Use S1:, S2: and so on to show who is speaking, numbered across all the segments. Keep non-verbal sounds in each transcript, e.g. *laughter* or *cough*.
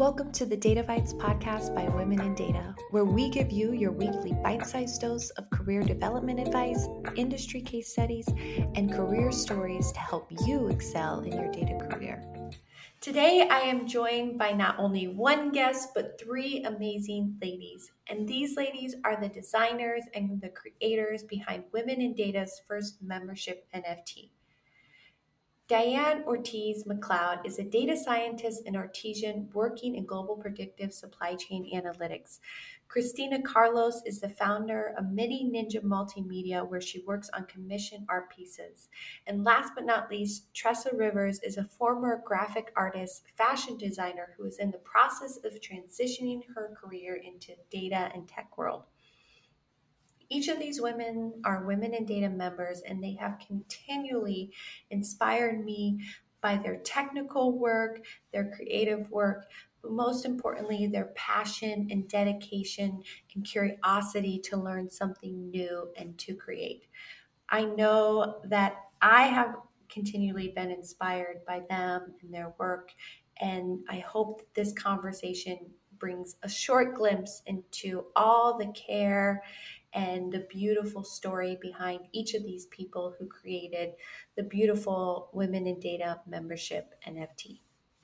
S1: Welcome to the Data Bites podcast by Women in Data, where we give you your weekly bite sized dose of career development advice, industry case studies, and career stories to help you excel in your data career. Today, I am joined by not only one guest, but three amazing ladies. And these ladies are the designers and the creators behind Women in Data's first membership NFT. Diane Ortiz MacLeod is a data scientist and artisan working in global predictive supply chain analytics. Cristina Carlos is the founder of MiniNinja Multimedia, where she works on commission art pieces. And last but not least, Tressa Rivers is a former graphic artist, fashion designer who is in the process of transitioning her career into data and tech world. Each of these women are Women in Data members, and they have continually inspired me by their technical work, their creative work, but most importantly, their passion and dedication and curiosity to learn something new and to create. I know that I have continually been inspired by them and their work, and I hope that this conversation brings a short glimpse into all the care and the beautiful story behind each of these people who created the beautiful Women in Data membership NFT.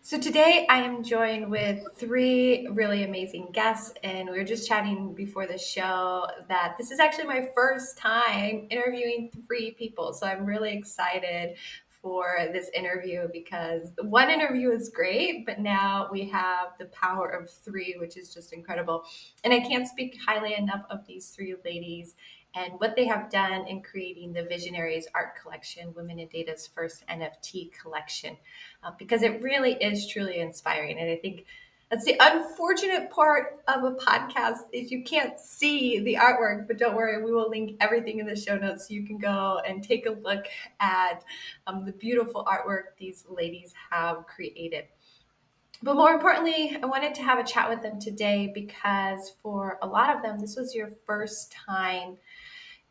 S1: So today I am joined with three really amazing guests, and we were just chatting before the show that this is actually my first time interviewing three people. So I'm really excited for this interview because one interview is great, but now we have the power of three, which is just incredible. And I can't speak highly enough of these three ladies and what they have done in creating the Visionaries Art Collection, Women in Data's first NFT collection, uh, because it really is truly inspiring. And I think that's the unfortunate part of a podcast is you can't see the artwork, but don't worry, we will link everything in the show notes so you can go and take a look at um, the beautiful artwork these ladies have created. But more importantly, I wanted to have a chat with them today because for a lot of them, this was your first time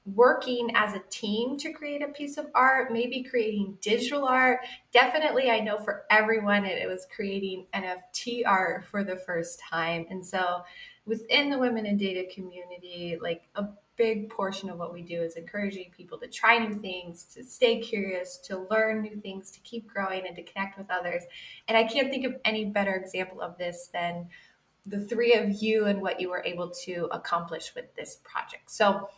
S1: working as a team to create a piece of art, maybe creating digital art. Definitely, I know for everyone, it, it was creating NFT art for the first time. And so, within the women in data community, like a big portion of what we do is encouraging people to try new things, to stay curious, to learn new things, to keep growing, and to connect with others. And I can't think of any better example of this than the three of you and what you were able to accomplish with this project. So,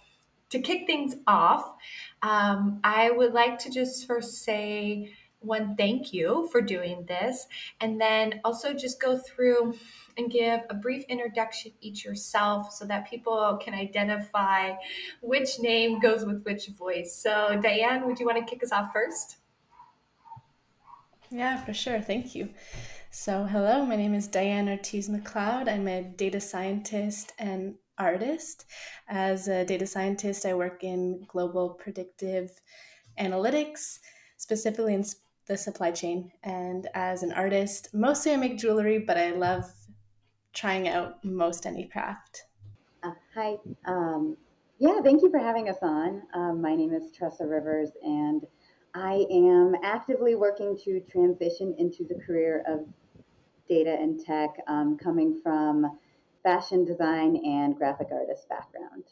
S1: to kick things off, um, I would like to just first say one thank you for doing this, and then also just go through and give a brief introduction each yourself so that people can identify which name goes with which voice. So, Diane, would you want to kick us off first?
S2: Yeah, for sure. Thank you. So, hello, my name is Diane Ortiz MacLeod. I'm a data scientist and artist. As a data scientist, I work in global predictive analytics, specifically in the supply chain. And as an artist, mostly I make jewelry, but I love trying out most any craft.
S3: Uh, hi. Um, yeah, thank you for having us on. Um, my name is Tressa Rivers, and I am actively working to transition into the career of data and tech, um, coming from fashion design and graphic artist background.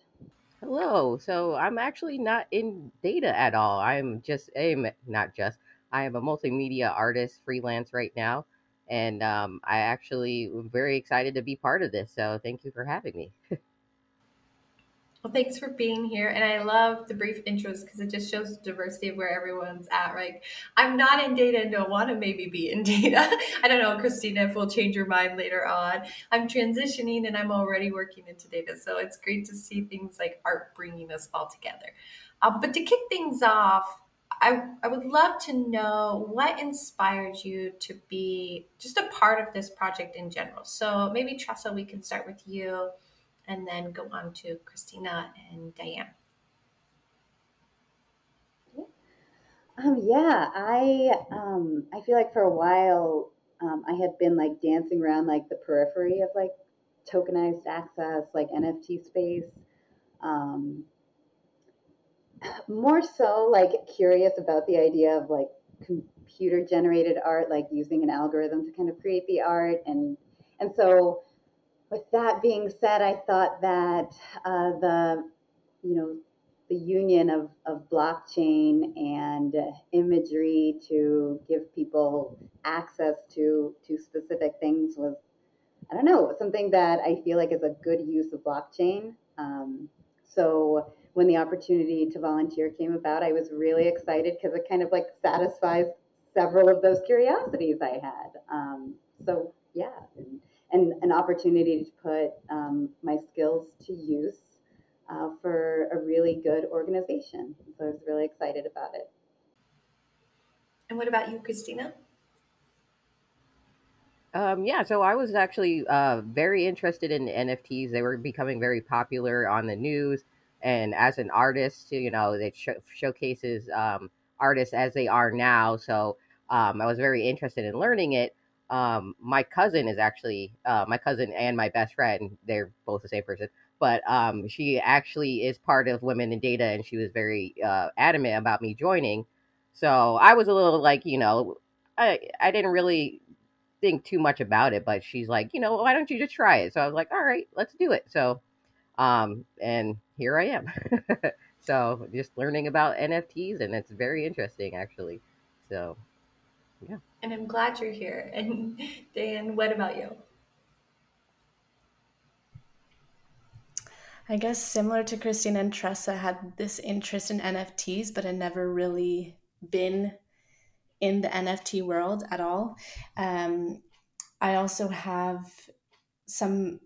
S4: Hello. So I'm actually not in data at all. I'm just a not just. I am a multimedia artist freelance right now, and um, I actually am very excited to be part of this. So thank you for having me. *laughs*
S1: Well, thanks for being here. And I love the brief intros because it just shows the diversity of where everyone's at, right? I'm not in data and don't want to maybe be in data. *laughs* I don't know, Cristina, if we'll change your mind later on. I'm transitioning and I'm already working into data. So it's great to see things like art bringing us all together. Um, but to kick things off, I, I would love to know what inspired you to be just a part of this project in general. So maybe Tressa, we can start with you and then go on to Cristina and Diane.
S3: Um, yeah, I um, I feel like for a while um, I had been like dancing around like the periphery of like tokenized access, like NFT space. Um, *laughs* more so like curious about the idea of like computer generated art, like using an algorithm to kind of create the art and and so, with that being said, I thought that uh, the, you know, the union of, of blockchain and imagery to give people access to to specific things was I don't know something that I feel like is a good use of blockchain. Um, so when the opportunity to volunteer came about, I was really excited because it kind of like satisfies several of those curiosities I had. Um, so yeah, and, and, an opportunity to put um, my skills to use uh, for a really good organization. So I was really excited about it.
S1: And what about you, Cristina?
S4: Um, yeah, so I was actually uh, very interested in NFTs. They were becoming very popular on the news, and as an artist, you know, it sh- showcases um, artists as they are now. So um, I was very interested in learning it. Um, my cousin is actually uh, my cousin and my best friend. They're both the same person, but um, she actually is part of Women in Data, and she was very uh, adamant about me joining. So I was a little like, you know, I I didn't really think too much about it, but she's like, you know, why don't you just try it? So I was like, all right, let's do it. So, um, and here I am. *laughs* so just learning about NFTs, and it's very interesting actually. So, yeah.
S1: And I'm glad you're here. *laughs* And Dan, what about you?
S2: I guess similar to Christine and Tressa, had this interest in NFTs, but had never really been in the NFT world at all. Um, I also have some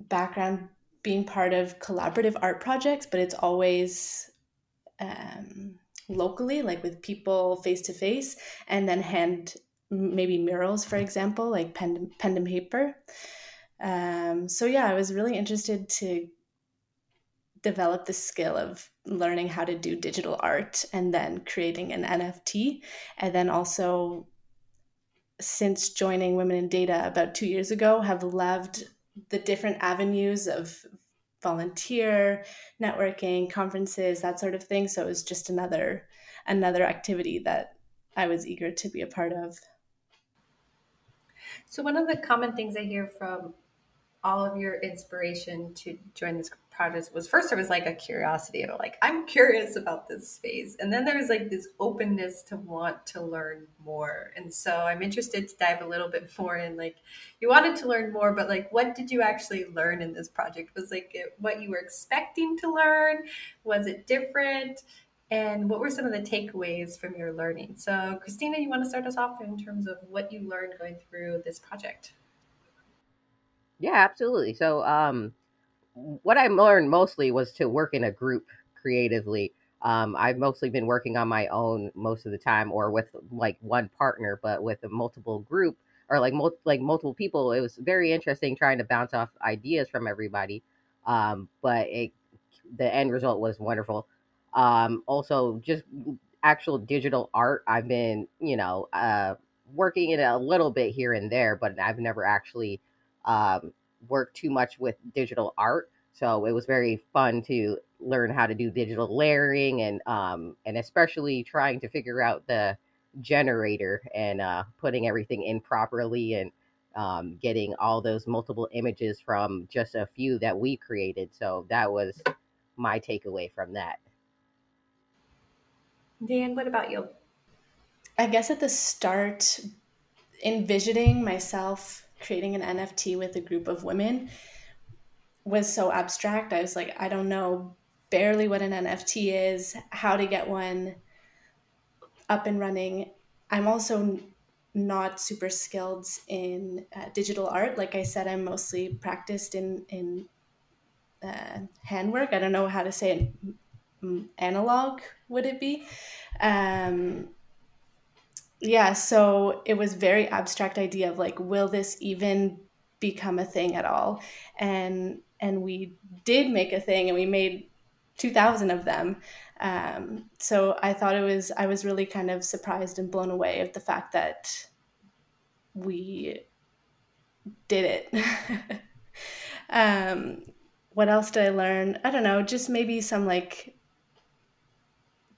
S2: background being part of collaborative art projects, but it's always um, locally, like with people face to face, and then hand maybe murals, for example, like pen, pen and paper. Um, so yeah, I was really interested to develop the skill of learning how to do digital art and then creating an NFT. And then also, since joining Women in Data about two years ago, have loved the different avenues of volunteer, networking, conferences, that sort of thing. So it was just another another activity that I was eager to be a part of.
S1: So one of the common things I hear from all of your inspiration to join this project was first there was like a curiosity of like i'm curious about this space. And then there was like this openness to want to learn more. And so i'm interested to dive a little bit more in like you wanted to learn more but like what did you actually learn in this project? Was like it, what you were expecting to learn? Was it different? And what were some of the takeaways from your learning? So Cristina you want to start us off in terms of what you learned going through this project?
S4: Yeah absolutely. So um what I learned mostly was to work in a group creatively. Um, I've mostly been working on my own most of the time, or with like one partner, but with a multiple group or like mul- like multiple people. It was very interesting trying to bounce off ideas from everybody. Um, but it, the end result was wonderful. Um, also, just actual digital art. I've been, you know, uh, working in a little bit here and there, but I've never actually um, work too much with digital art. So it was very fun to learn how to do digital layering and um, and especially trying to figure out the generator and uh, putting everything in properly and um, getting all those multiple images from just a few that we created. So that was my takeaway from that.
S1: Dan, what about you?
S2: I guess at the start, envisioning myself creating an NFT with a group of women was so abstract. I was like, I don't know barely what an NFT is, how to get one up and running. I'm also not super skilled in uh, digital art. Like I said, I'm mostly practiced in in uh, handwork. I don't know how to say it. Analog would it be? Um, yeah so it was very abstract idea of like will this even become a thing at all? And and we did make a thing and we made 2000 of them. Um, so i thought it was i was really kind of surprised and blown away of the fact that we did it. *laughs* Um, what else did i learn? I don't know just maybe some like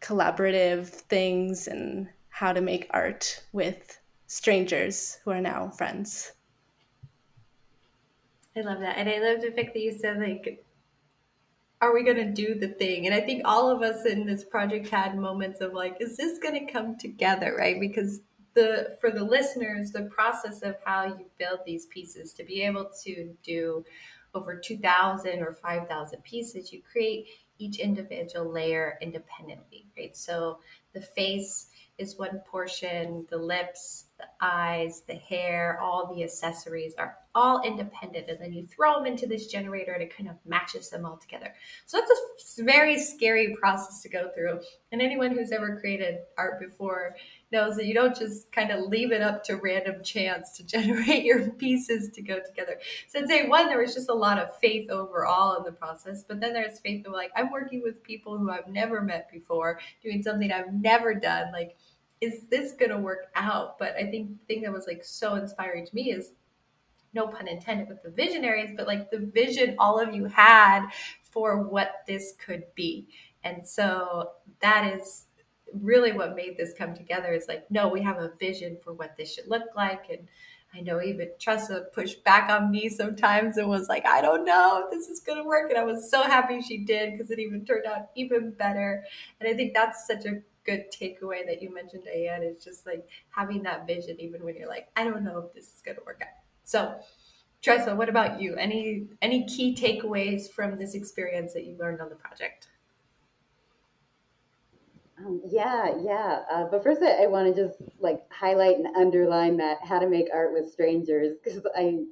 S2: collaborative things and how to make art with strangers who are now friends.
S1: I love that. And I love the fact that you said like are we going to do the thing? And I think all of us in this project had moments of like, is this going to come together, right? Because the for the listeners, the process of how you build these pieces to be able to do over 2,000 or 5,000 pieces, you create each individual layer independently, right? So the face is one portion, the lips, the eyes, the hair, all the accessories are all independent. And then you throw them into this generator and it kind of matches them all together. So it's a very scary process to go through. And anyone who's ever created art before knows that you don't just kind of leave it up to random chance to *laughs* generate your pieces to go together. So I'd say one, there was just a lot of faith overall in the process, but then there's faith of like, I'm working with people who I've never met before, doing something I've never done. Like, is this to work out? But I think the thing that was like so inspiring to me is no pun intended with the visionaries, but like the vision all of you had for what this could be. And so that is really what made this come together is like, no, we have a vision for what this should look like. And I know even Tressa pushed back on me sometimes and was like, I don't know if this is going to work. And I was so happy she did because it even turned out even better. And I think that's such a good takeaway that you mentioned, Diane, is just like having that vision, even when you're like, I don't know if this is going to work out. So, Tressa, what about you? Any any key takeaways from this experience that you learned on the project?
S3: Um, yeah, yeah. Uh, but first, I, want to just like highlight and underline that how to make art with strangers because I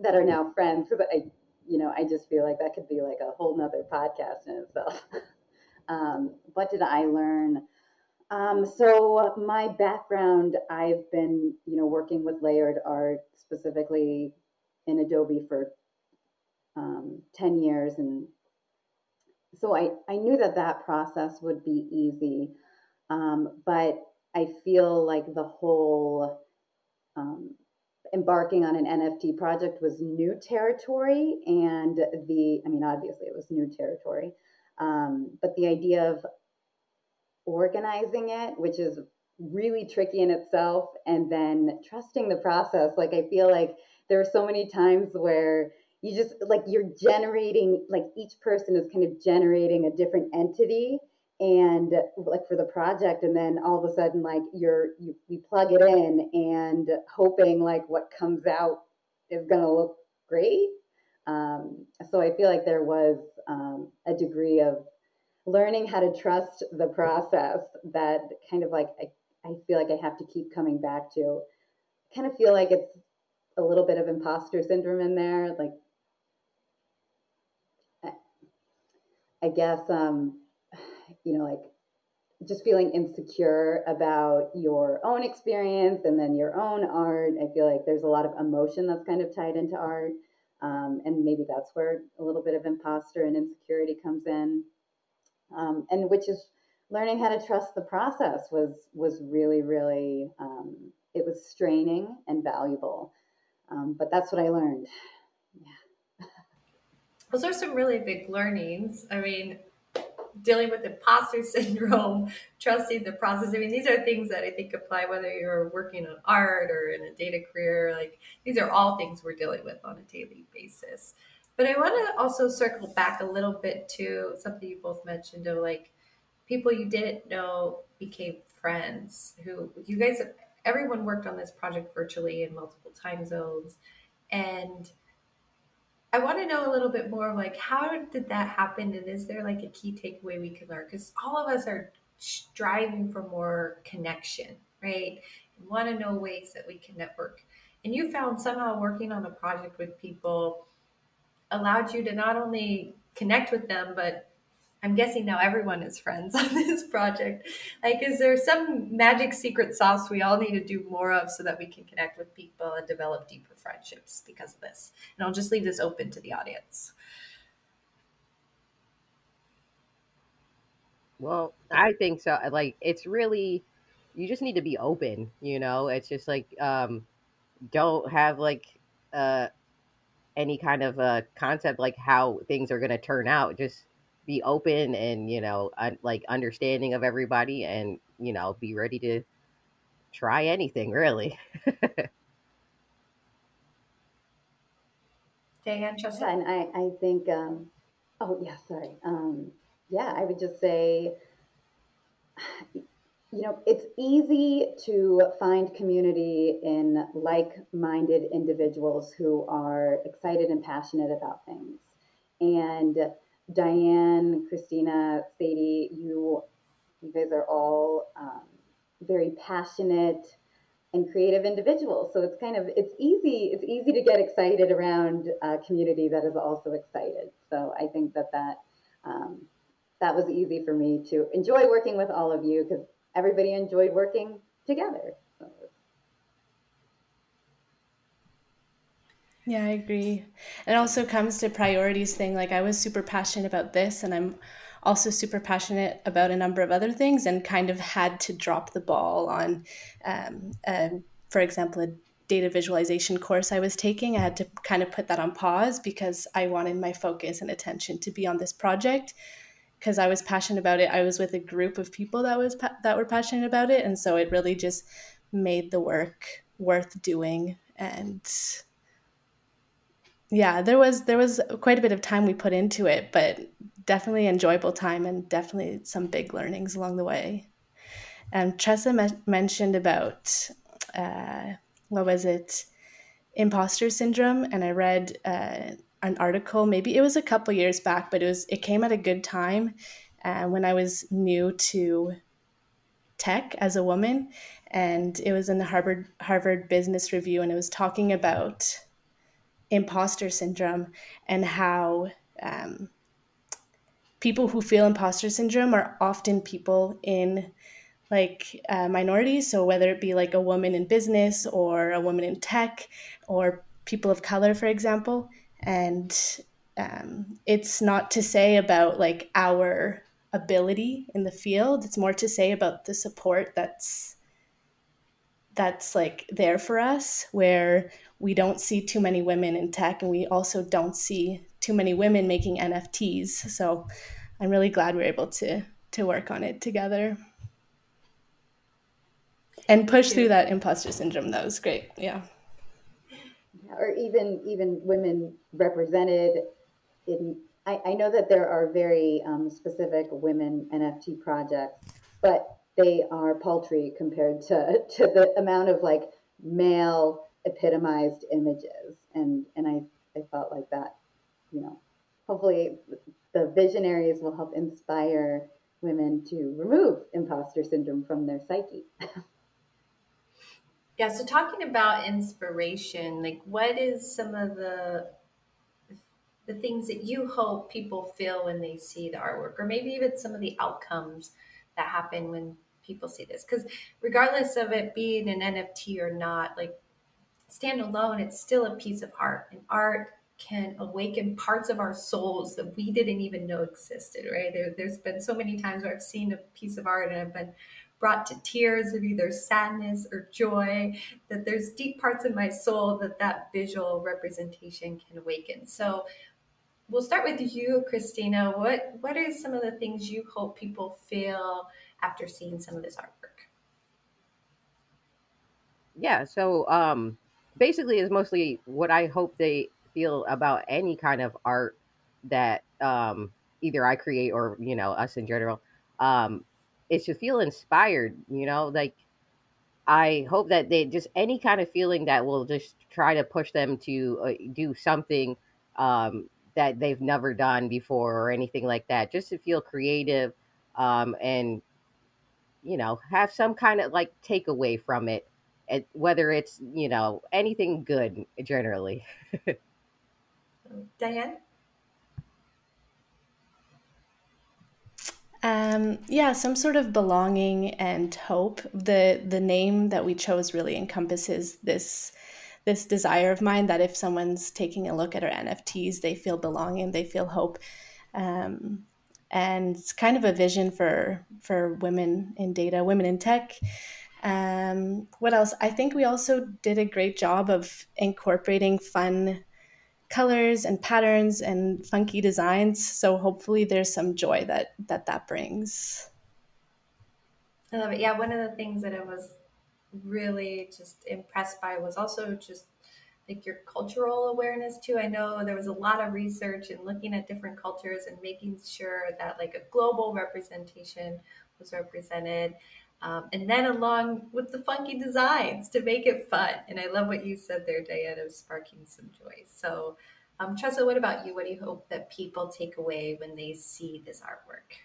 S3: that are now friends. Because I, you know, I just feel like that could be like a whole nother podcast in itself. *laughs* um, what did I learn? Um, so my background, I've been, you know, working with layered art specifically in Adobe for um, 10 years and so I, I knew that that process would be easy, um, but I feel like the whole um, embarking on an NFT project was new territory. And the, I mean, obviously it was new territory, um, but the idea of organizing it, which is really tricky in itself, and then trusting the process. Like, I feel like there are so many times where you just like you're generating like each person is kind of generating a different entity and like for the project and then all of a sudden like you're you, you plug it in and hoping like what comes out is going to look great. Um, so i feel like there was um, a degree of learning how to trust the process that kind of like I, I feel like i have to keep coming back to. Kind of feel like it's a little bit of imposter syndrome in there like I guess, um, *sighs* you know, like just feeling insecure about your own experience and then your own art. I feel like there's a lot of emotion that's kind of tied into art. Um, and maybe that's where a little bit of imposter and insecurity comes in. Um, and which is learning how to trust the process was was really really um, it was straining and valuable. Um, but that's what I learned.
S1: Those are some really big learnings. I mean, dealing with imposter *laughs* syndrome, trusting the process. I mean, these are things that I think apply whether you're working on art or in a data career. Like, these are all things we're dealing with on a daily basis. But I want to also circle back a little bit to something you both mentioned of like people you didn't know became friends who you guys, everyone worked on this project virtually in multiple time zones. And I want to know a little bit more like how did that happen and is there like a key takeaway we can learn because all of us are striving for more connection, right? Want to know ways that we can network. And you found somehow working on a project with people allowed you to not only connect with them but I'm guessing now everyone is friends *laughs* on this project. Like, is there some magic secret sauce we all need to do more of so that we can connect with people and develop deeper friendships because of this? And I'll just leave this open to the audience.
S4: Well, I think so. Like, it's really, you just need to be open, you know? It's just like, um, don't have like, uh, any kind of a concept like how things are going to turn out. Just be open and you know un- like understanding of everybody and you know be ready to try anything really *laughs*
S1: Diane,
S3: just yeah, and I, I think, um, oh yeah, sorry. Um, yeah, I would just say, *sighs* you know, it's easy to find community in like-minded individuals who are excited and passionate about things. And Diane, Cristina, Sadie, you, you guys are all um, very passionate and creative individuals. So it's kind of it's easy it's easy to get excited around a community that is also excited. So I think that that um, that was easy for me to enjoy working with all of you because everybody enjoyed working together. So.
S2: Yeah, I agree. It also comes to priorities thing. Like I was super passionate about this, and I'm also super passionate about a number of other things and kind of had to drop the ball on, um, for example, a data visualization course I was taking. I had to kind of put that on pause because I wanted my focus and attention to be on this project because I was passionate about it. I was with a group of people that was pa- that were passionate about it, and so it really just made the work worth doing and yeah there was there was quite a bit of time we put into it but definitely enjoyable time and definitely some big learnings along the way. And Tressa me- mentioned about uh, what was it, imposter syndrome, and I read uh, an article. Maybe it was a couple years back, but it was it came at a good time uh, when I was new to tech as a woman, and it was in the Harvard Harvard Business Review, and it was talking about imposter syndrome and how um, people who feel imposter syndrome are often people in like uh, minorities. So whether it be like a woman in business or a woman in tech or people of color for example. And um, it's not to say about like our ability in the field. It's more to say about the support that's that's like there for us where we don't see too many women in tech and we also don't see too many women making nfts so i'm really glad we're able to to work on it together. And push through that imposter syndrome that was great yeah.
S3: Or even even women represented in I, I know that there are very um, specific women NFT projects, but they are paltry compared to, to the amount of like male epitomized images. And and i i felt like that you know hopefully the visionaries will help inspire women to remove imposter syndrome from their psyche. *laughs*
S1: Yeah so talking about inspiration like what is some of the the things that you hope people feel when they see the artwork or maybe even some of the outcomes that happen when people see this? Because regardless of it being an nft or not like stand alone, it's still a piece of art. And art can awaken parts of our souls that we didn't even know existed, right? There, there's been so many times where I've seen a piece of art and I've been brought to tears of either sadness or joy, that there's deep parts of my soul that that visual representation can awaken. So we'll start with you, Cristina. What, what are some of the things you hope people feel after seeing some of this artwork?
S4: Yeah, so um, basically is mostly what I hope they feel about any kind of art that um, either I create or you know us in general. Um, is to feel inspired. You know, like I hope that they just any kind of feeling that will just try to push them to uh, do something um, that they've never done before or anything like that. Just to feel creative um, and you know have some kind of like takeaway from it whether it's you know anything good generally. *laughs*
S1: Diane.
S2: Um, yeah, some sort of belonging and hope. The the name that we chose really encompasses this this desire of mine that if someone's taking a look at our NFTs, they feel belonging, they feel hope. Um, and it's kind of a vision for for women in data, women in tech, um, what else? I think we also did a great job of incorporating fun colors and patterns and funky designs. So hopefully, there's some joy that that that brings.
S1: I love it. Yeah, one of the things that I was really just impressed by was also just like your cultural awareness too. I know there was a lot of research and looking at different cultures and making sure that like a global representation was represented. Um, and then along with the funky designs to make it fun. And I love what you said there, Diana, of sparking some joy. So, um, Tressa, what about you? What do you hope that people take away when they see this artwork?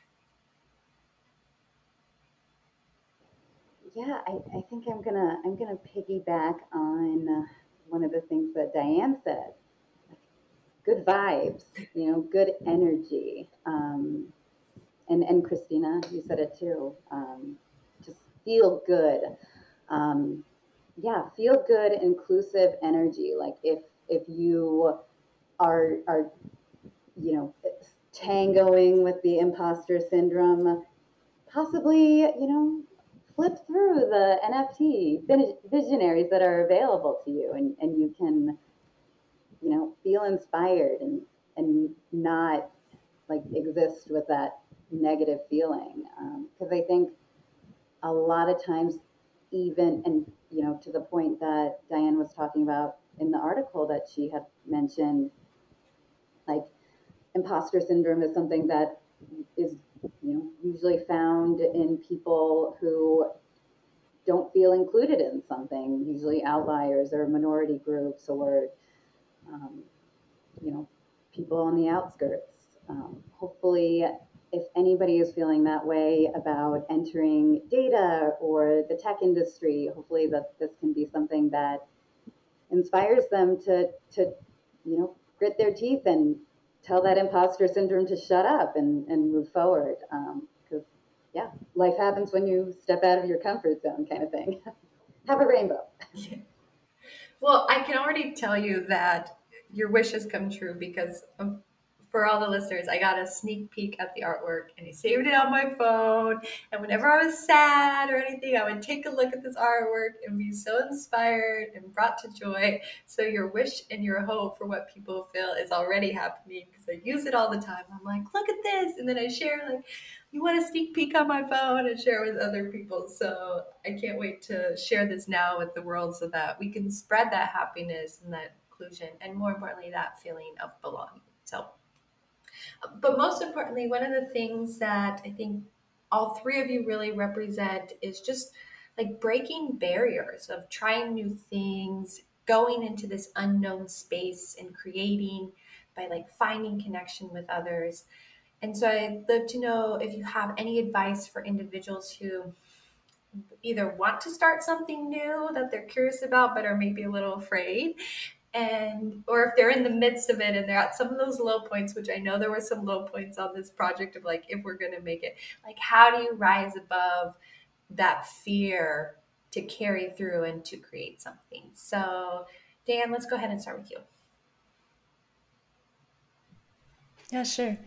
S3: Yeah, I, I think I'm gonna I'm gonna piggyback on one of the things that Diane said. Good vibes, you know, good energy. Um, and and Cristina, you said it too. Um, feel good. Um, yeah, feel good, inclusive energy. Like if if you are are you know tangoing with the imposter syndrome, possibly you know flip through the NFT visionaries that are available to you, and, and you can, you know, feel inspired and and not like exist with that negative feeling. Because um, I think a lot of times, even and you know, to the point that Diane was talking about in the article that she had mentioned, like imposter syndrome is something that is you know, usually found in people who don't feel included in something, usually outliers or minority groups or, um, you know, people on the outskirts. Um, hopefully, if anybody is feeling that way about entering data or the tech industry, hopefully that this can be something that inspires them to, to you know, grit their teeth and tell that imposter syndrome to shut up and, and move forward. Because, um, yeah, life happens when you step out of your comfort zone, kind of thing. *laughs* Have a rainbow. Yeah.
S1: Well, I can already tell you that your wish has come true because of for all the listeners, I got a sneak peek at the artwork and I saved it on my phone. And whenever I was sad or anything, I would take a look at this artwork and be so inspired and brought to joy. So your wish and your hope for what people feel is already happening because I use it all the time. I'm like, look at this. And then I share like, you want a sneak peek on my phone and share with other people. So I can't wait to share this now with the world so that we can spread that happiness and that inclusion and more importantly, that feeling of belonging. So but most importantly, one of the things that I think all three of you really represent is just like breaking barriers of trying new things, going into this unknown space and creating by like finding connection with others. And so I'd love to know if you have any advice for individuals who either want to start something new that they're curious about but are maybe a little afraid and or if they're in the midst of it and they're at some of those low points which i know there were some low points on this project of like if we're going to make it like how do you rise above that fear to carry through and to create something? So dan let's go ahead and start with you.
S2: Yeah sure.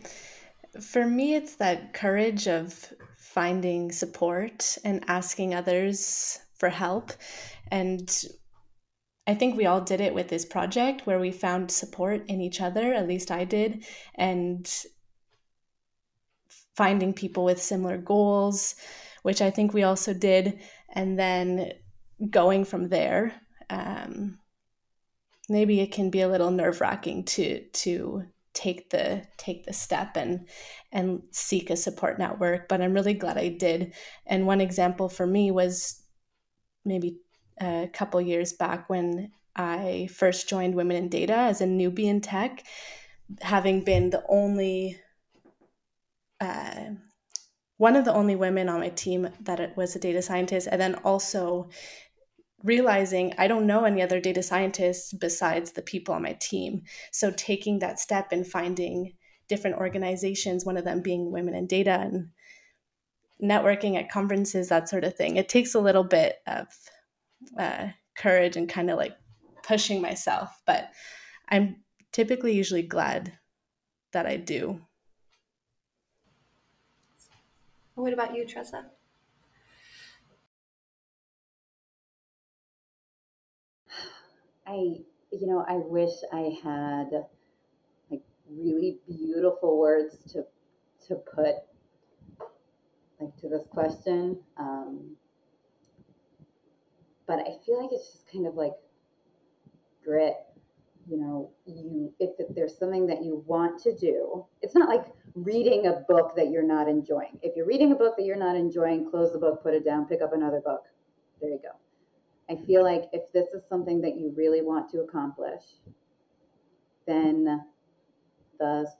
S2: For me it's that courage of finding support and asking others for help and I think we all did it with this project where we found support in each other, at least I did, and finding people with similar goals, which I think we also did, and then going from there. Um, maybe it can be a little nerve wracking to to take the take the step and and seek a support network but i'm really glad i did and one example for me was maybe a couple years back when I first joined Women in Data as a newbie in tech, having been the only uh, one of the only women on my team that was a data scientist, and then also realizing I don't know any other data scientists besides the people on my team. So taking that step and finding different organizations, one of them being Women in Data and networking at conferences, that sort of thing. It takes a little bit of uh, courage and kind of like pushing myself, but I'm typically usually glad that I do.
S1: What about you, Tressa?
S3: I, you know, I wish I had like really beautiful words to to put like to this question. Um, but I feel like it's just kind of like grit, you know, you if there's something that you want to do, it's not like reading a book that you're not enjoying. If you're reading a book that you're not enjoying, close the book, put it down, pick up another book. There you go. I feel like if this is something that you really want to accomplish, then the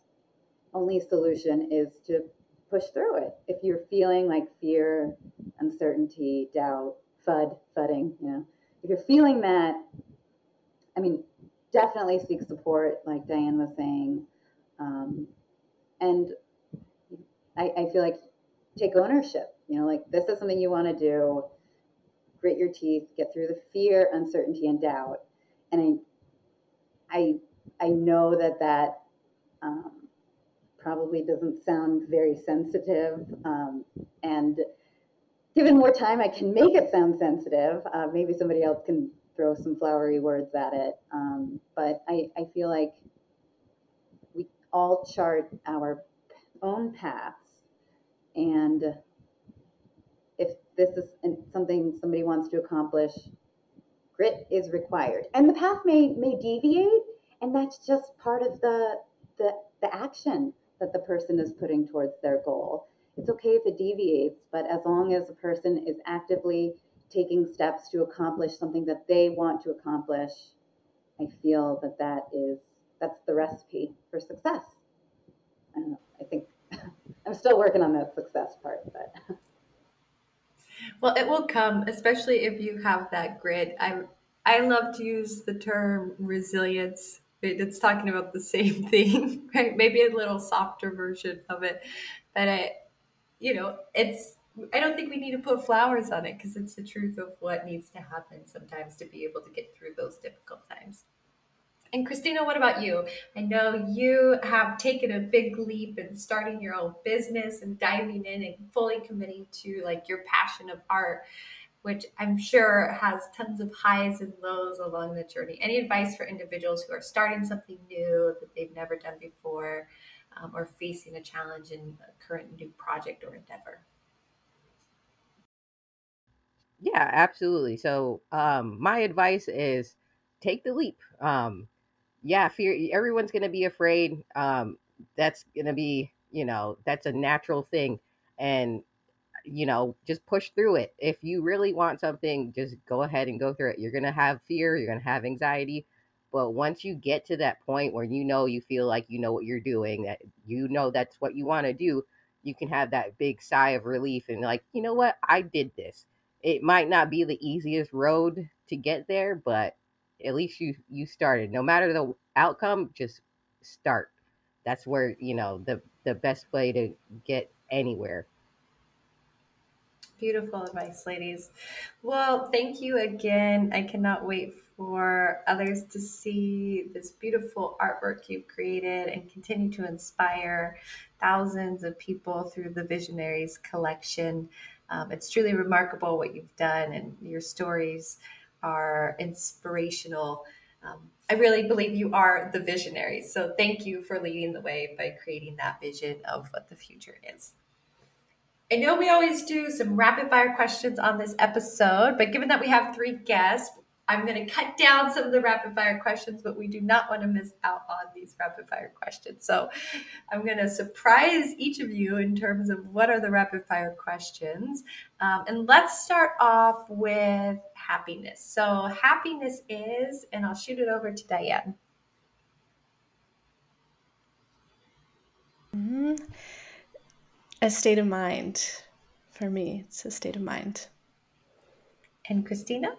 S3: only solution is to push through it. If you're feeling like fear, uncertainty, doubt, FUD, fudding, you know, if you're feeling that, I mean, definitely seek support, like Diane was saying. Um, and I, I feel like take ownership, you know, like this is something you want to do, grit your teeth, get through the fear, uncertainty, and doubt. And I, I, I know that that um, probably doesn't sound very sensitive. Um, and given more time, I can make it sound sensitive. Uh, maybe somebody else can throw some flowery words at it. Um, but I, I feel like we all chart our own paths. And if this is something somebody wants to accomplish, grit is required. And the path may, may deviate, and that's just part of the, the, the action that the person is putting towards their goal. It's okay if it deviates, but as long as a person is actively taking steps to accomplish something that they want to accomplish, I feel that that is that's the recipe for success. I don't know. I think *laughs* I'm still working on that success part, but *laughs*
S1: well, it will come, especially if you have that grit. I I love to use the term resilience it's talking about the same *laughs* thing, right? Maybe a little softer version of it. But I, you know, it's, I don't think we need to put flowers on it because it's the truth of what needs to happen sometimes to be able to get through those difficult times. And Cristina, what about you? I know you have taken a big leap in starting your own business and diving in and fully committing to like your passion of art which I'm sure has tons of highs and lows along the journey. Any advice for individuals who are starting something new that they've never done before um, or facing a challenge in a current new project or endeavor?
S4: Yeah, absolutely. So, um, my advice is take the leap. Um, yeah, fear. Everyone's going to be afraid. Um, that's going to be, you know, that's a natural thing. And you know, just push through it. If you really want something, just go ahead and go through it. You're going to have fear, you're going to have anxiety. But once you get to that point where you know you feel like you know what you're doing, that you know that's what you want to do, you can have that big sigh of relief and like, you know what? I did this. It might not be the easiest road to get there, but at least you you started. No matter the outcome, just start. That's where, you know, the the best way to get anywhere.
S1: Beautiful advice, ladies. Well, thank you again. I cannot wait for others to see this beautiful artwork you've created and continue to inspire thousands of people through the Visionaries collection. Um, it's truly remarkable what you've done, and your stories are inspirational. Um, I really believe you are the visionary. So, thank you for leading the way by creating that vision of what the future is. I know we always do some rapid fire questions on this episode, but given that we have three guests, I'm going to cut down some of the rapid fire questions, but we do not want to miss out on these rapid fire questions. So I'm going to surprise each of you in terms of what are the rapid fire questions. Um, and let's start off with happiness. So, happiness is, and I'll shoot it over to Diane.
S2: Mm-hmm a state of mind for me. It's a state of mind.
S1: And Cristina?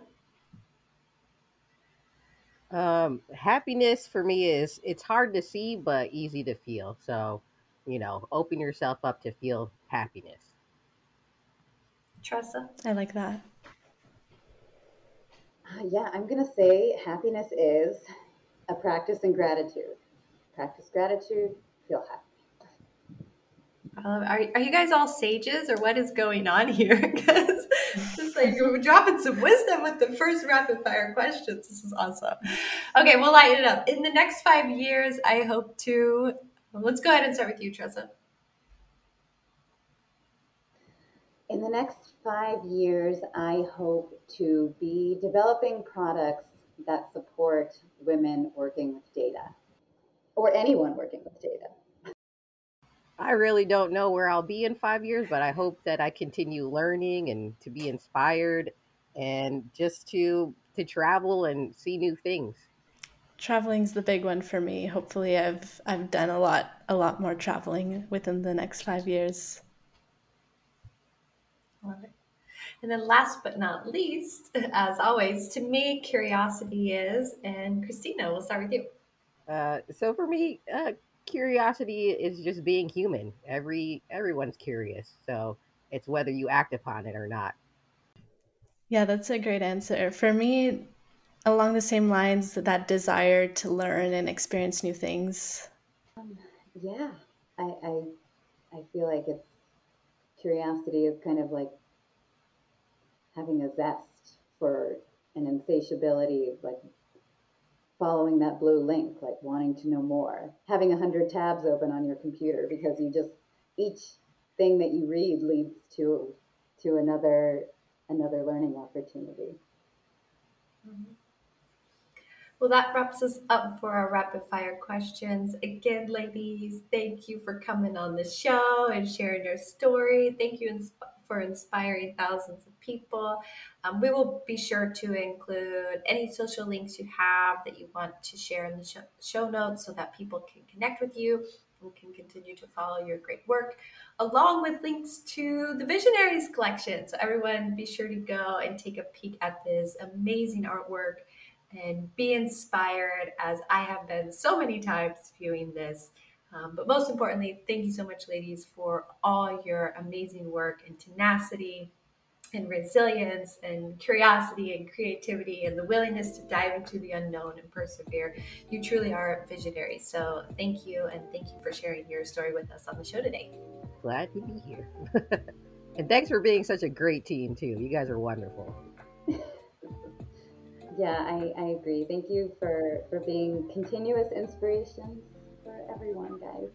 S4: Um, happiness for me is it's hard to see but easy to feel. So, you know, open yourself up to feel happiness.
S1: Tressa?
S2: I like that.
S3: Uh, yeah, I'm going to say happiness is a practice in gratitude. Practice gratitude, feel happy.
S1: Are, are you guys all sages or what is going on here? *laughs* Because just like we're dropping some wisdom with the first rapid fire questions. This is awesome. Okay, we'll lighten it up. In the next five years, I hope to. Let's go ahead and start with you, Tressa.
S3: In the next five years, I hope to be developing products that support women working with data or anyone working with data.
S4: I really don't know where I'll be in five years, but I hope that I continue learning and to be inspired and just to to travel and see new things.
S2: Traveling's the big one for me. Hopefully I've I've done a lot a lot more traveling within the next five years.
S1: Love it. And then last but not least, as always, to me, curiosity is, and Cristina, we'll start with you.
S4: Uh, so for me, uh, curiosity is just being human. Every everyone's curious, so it's whether you act upon it or not.
S2: Yeah, that's a great answer. For me, along the same lines, that desire to learn and experience new things.
S3: Um, yeah, I, I I feel like it's curiosity is kind of like having a zest for an insatiability, like following that blue link, like wanting to know more, having a hundred tabs open on your computer because you just each thing that you read leads to to another another learning opportunity.
S1: Mm-hmm. Well, that wraps us up for our rapid fire questions. Again, ladies, thank you for coming on the show and sharing your story. Thank you for inspiring thousands of people. Um, we will be sure to include any social links you have that you want to share in the show, show notes so that people can connect with you and can continue to follow your great work, along with links to the Visionaries collection. So, everyone, be sure to go and take a peek at this amazing artwork and be inspired as I have been so many times viewing this. Um, but most importantly, thank you so much, ladies, for all your amazing work and tenacity and resilience and curiosity and creativity and the willingness to dive into the unknown and persevere. You truly are visionaries. So thank you and thank you for sharing your story with us on the show today.
S4: Glad to be here. *laughs* and thanks for being such a great team too. You guys are wonderful. *laughs*
S3: yeah, I, I agree. Thank you for for being continuous inspiration for everyone, guys.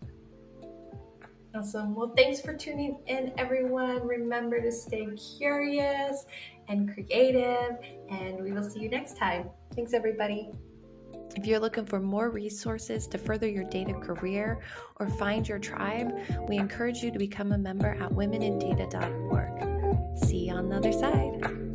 S1: Awesome. Well, thanks for tuning in, everyone. Remember to stay curious and creative, and we will see you next time. Thanks, everybody. If you're looking for more resources to further your data career or find your tribe, we encourage you to become a member at womenindata.org. See you on the other side.